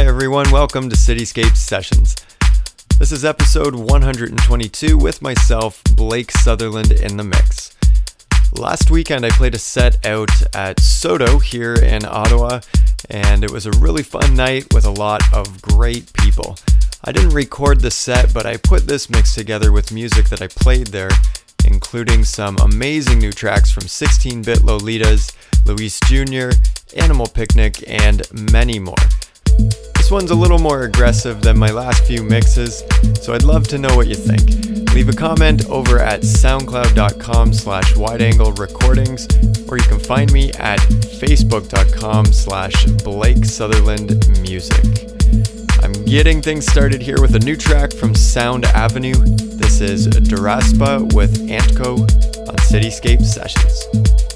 Hi, everyone. Welcome to Cityscape Sessions. This is episode 122 with myself, Blake Sutherland, in the mix. Last weekend, I played a set out at Sotto here in Ottawa, and it was a really fun night with a lot of great people. I didn't record the set, but I put this mix together with music that I played there, including some amazing new tracks from 16 bit Lolitas, Luis Jr., Animal Picnic, and many more. This one's a little more aggressive than my last few mixes, so I'd love to know what you think. Leave a comment over at soundcloud.com slash wideangle recordings, or you can find me at facebook.com slash Blake Sutherland Music. I'm getting things started here with a new track from Sound Avenue. This is Daraspa with Antko on Cityscape Sessions.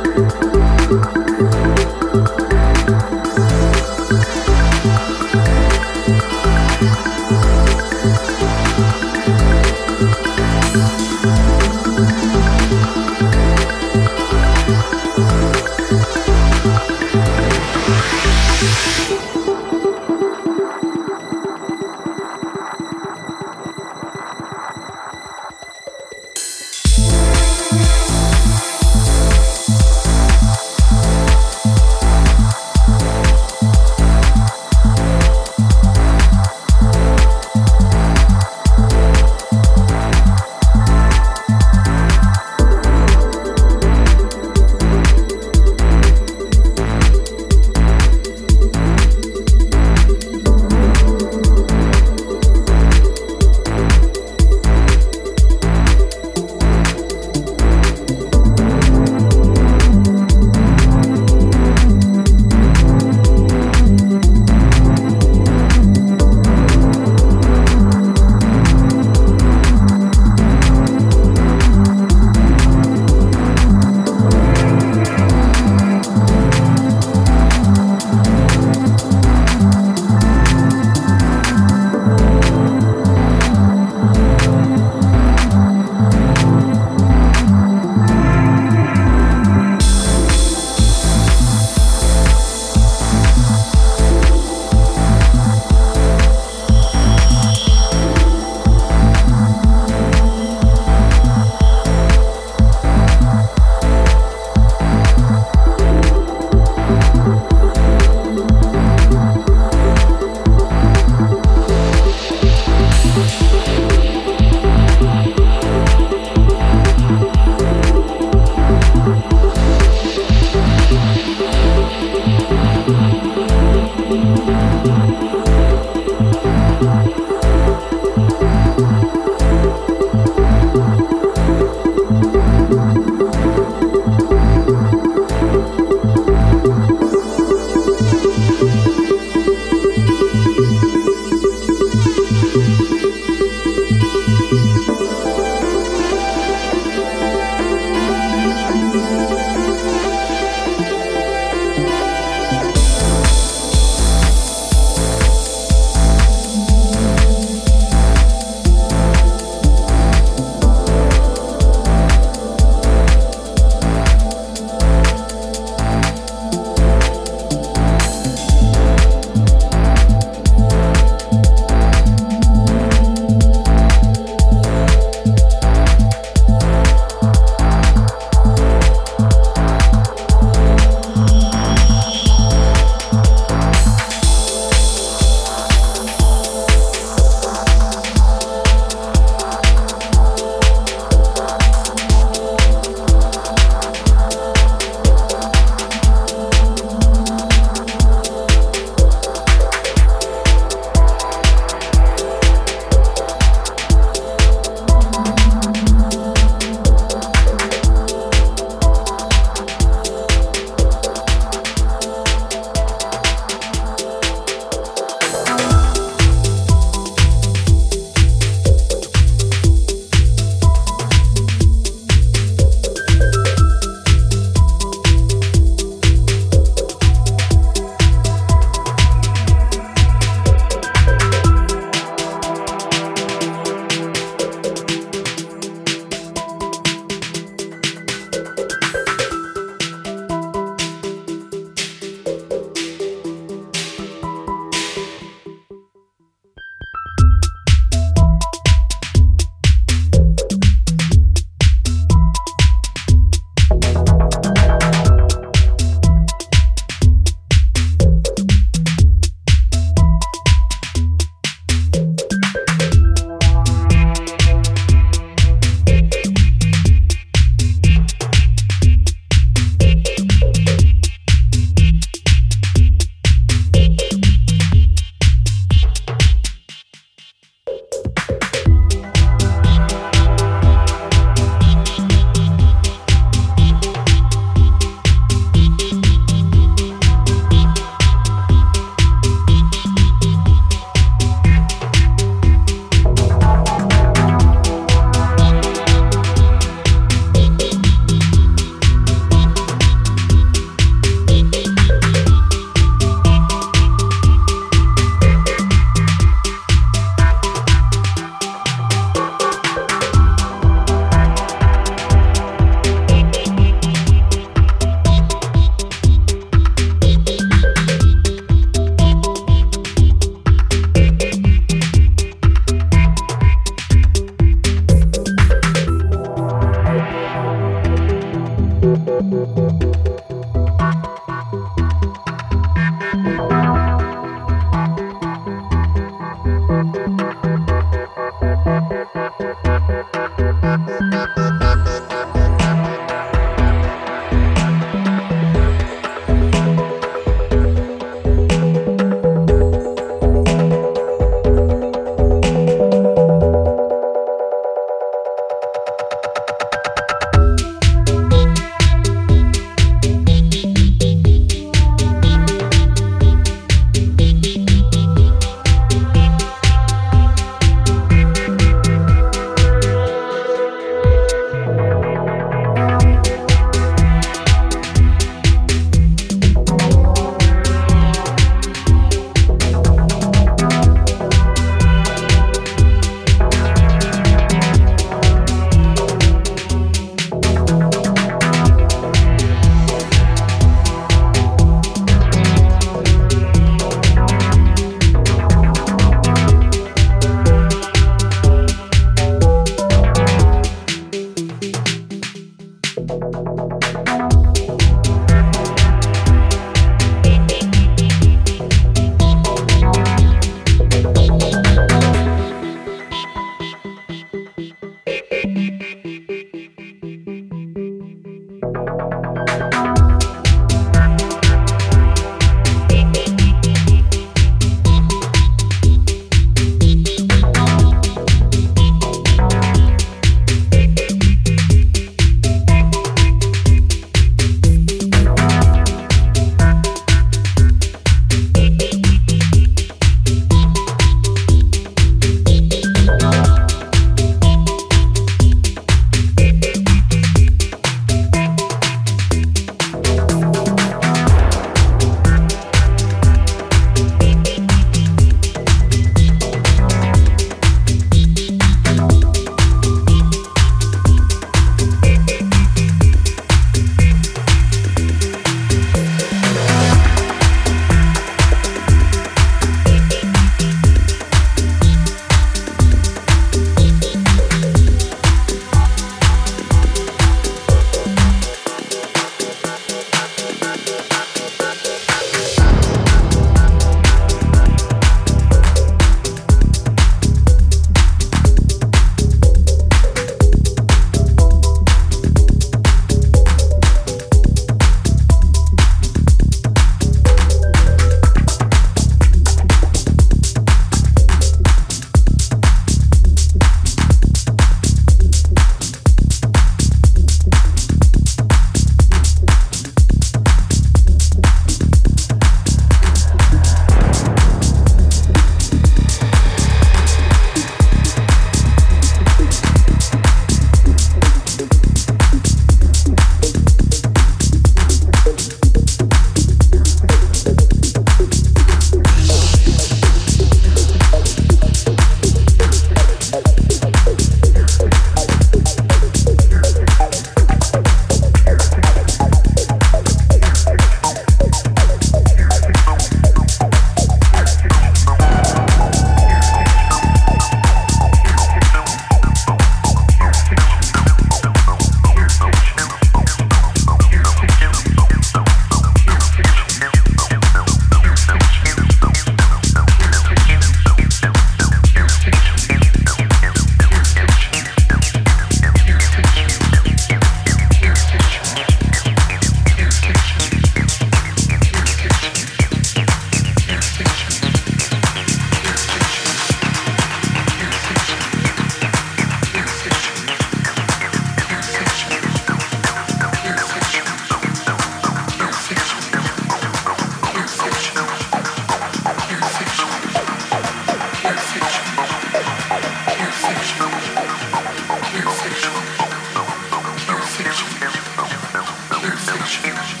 選手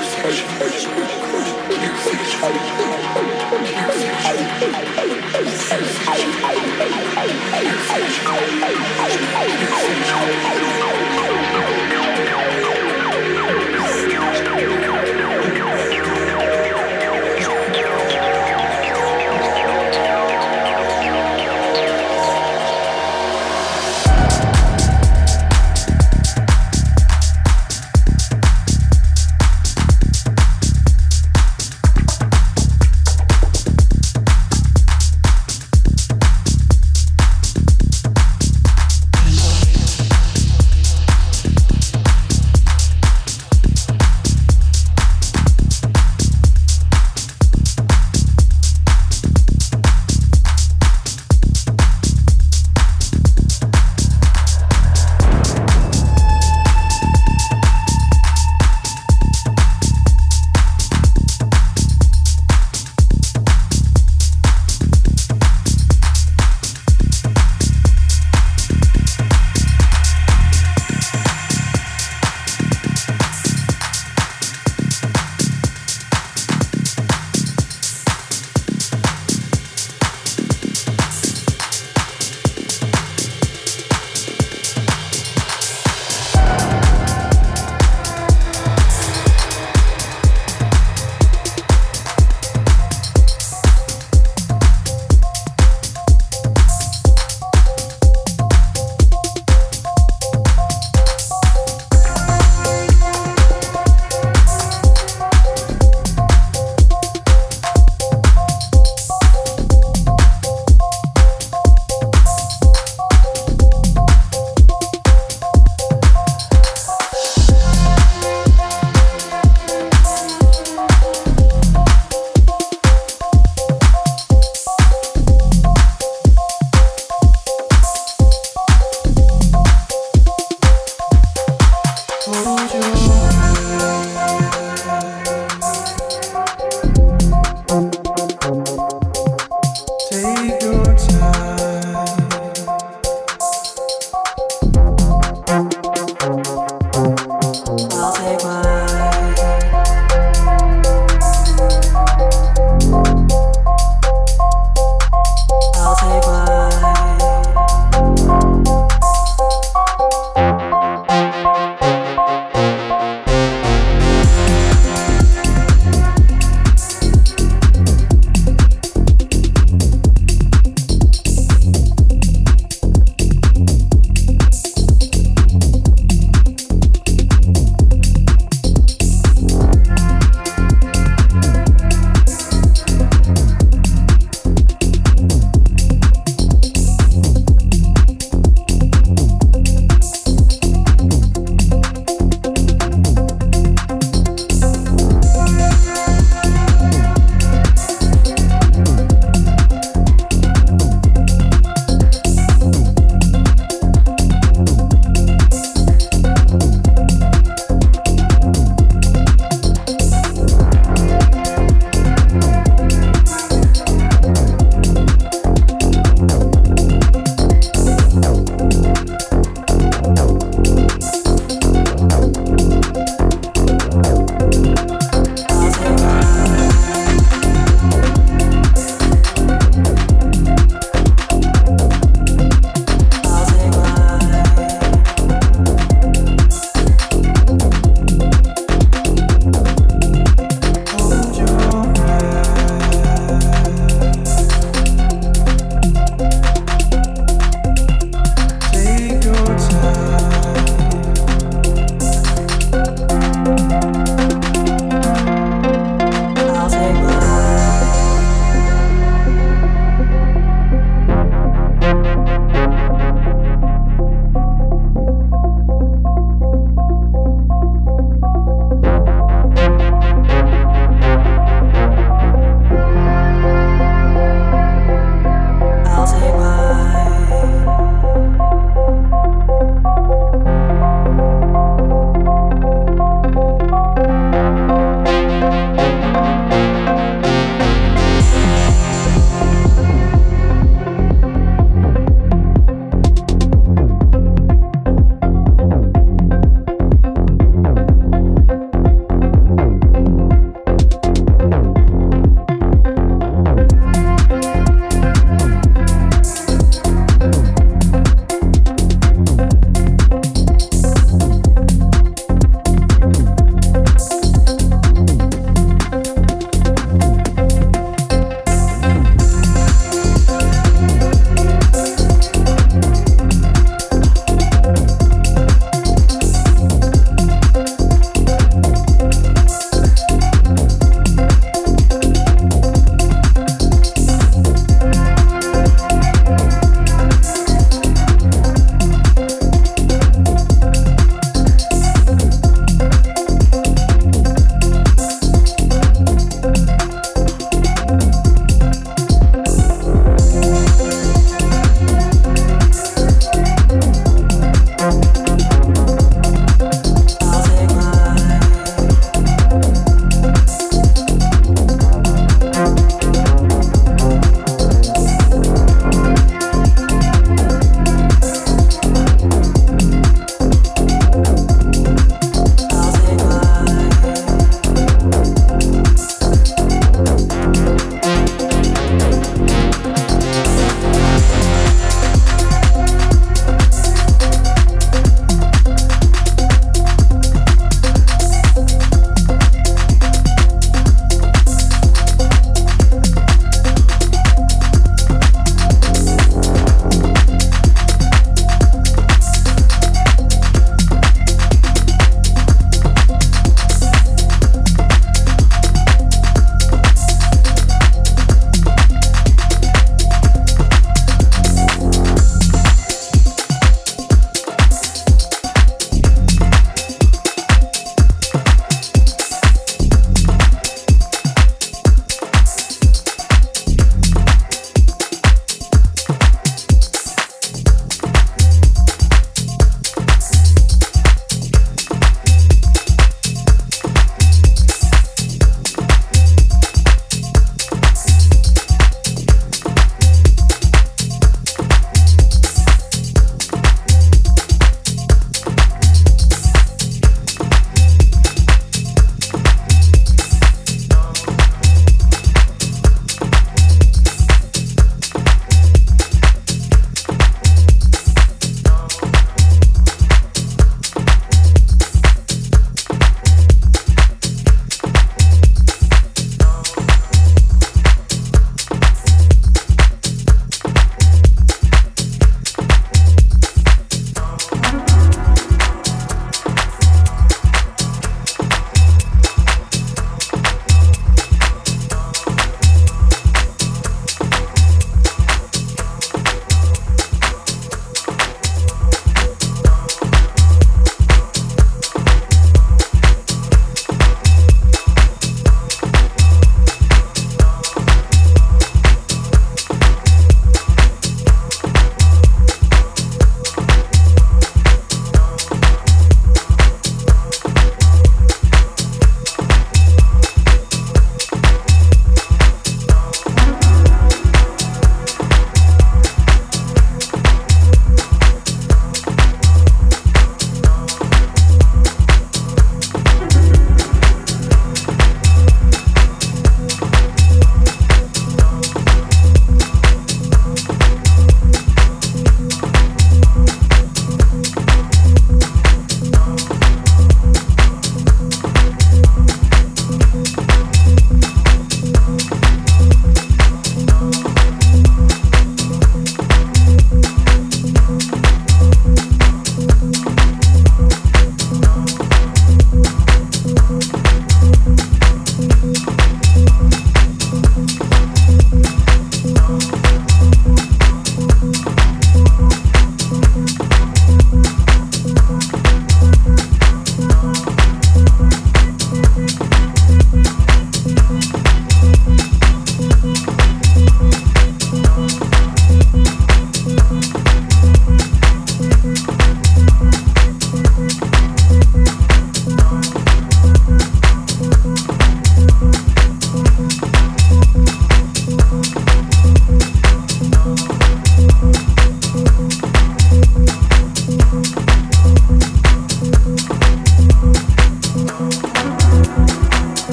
I'm sorry.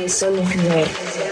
começando né? o primeiro.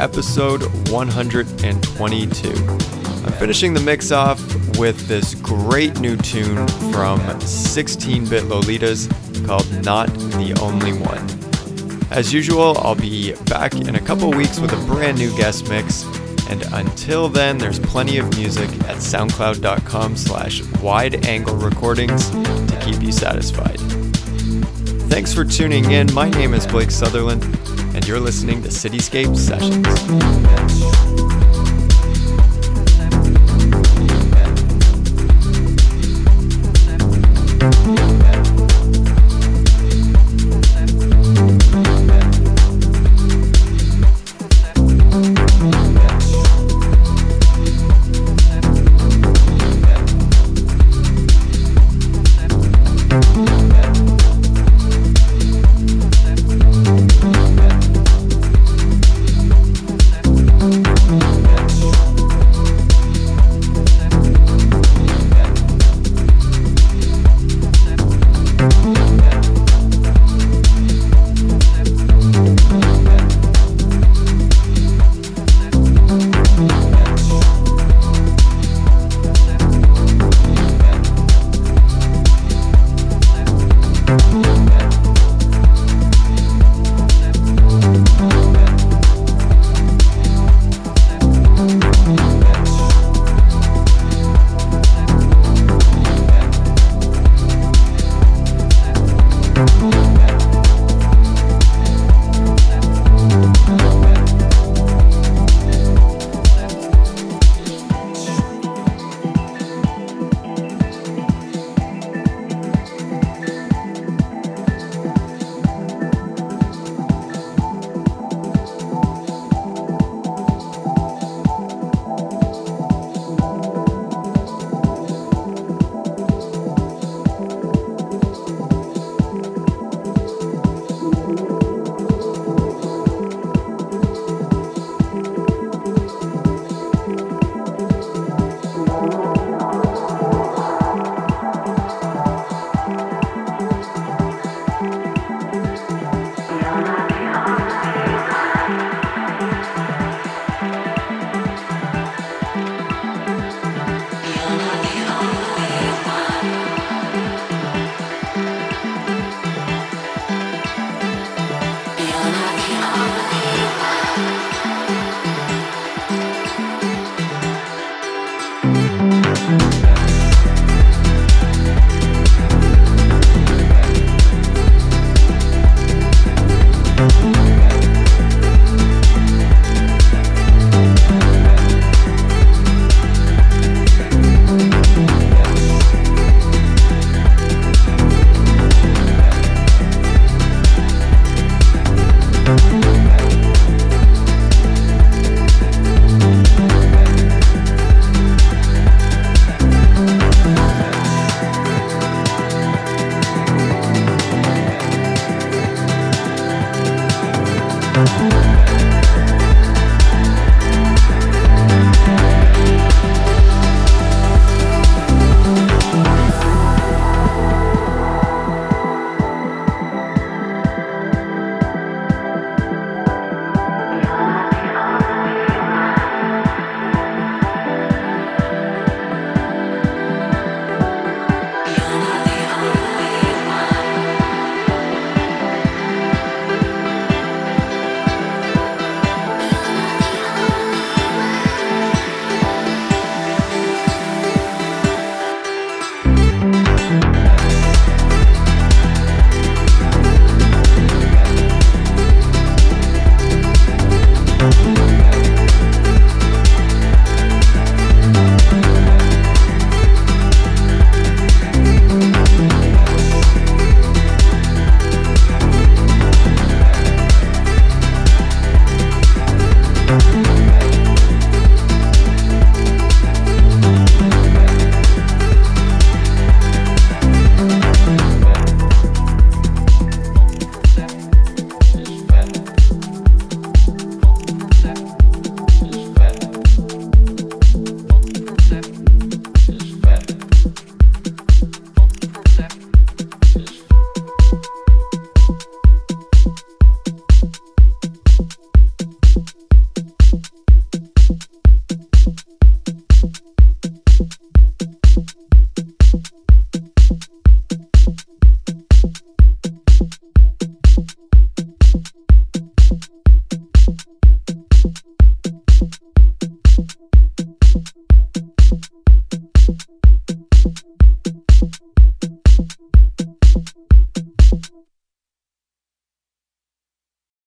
Episode 122. I'm finishing the mix off with this great new tune from 16 bit Lolitas called Not the Only One. As usual, I'll be back in a couple weeks with a brand new guest mix. And until then, there's plenty of music at soundcloud.com slash wide angle recordings to keep you satisfied. Thanks for tuning in. My name is Blake Sutherland, and you're listening to Cityscape Sessions.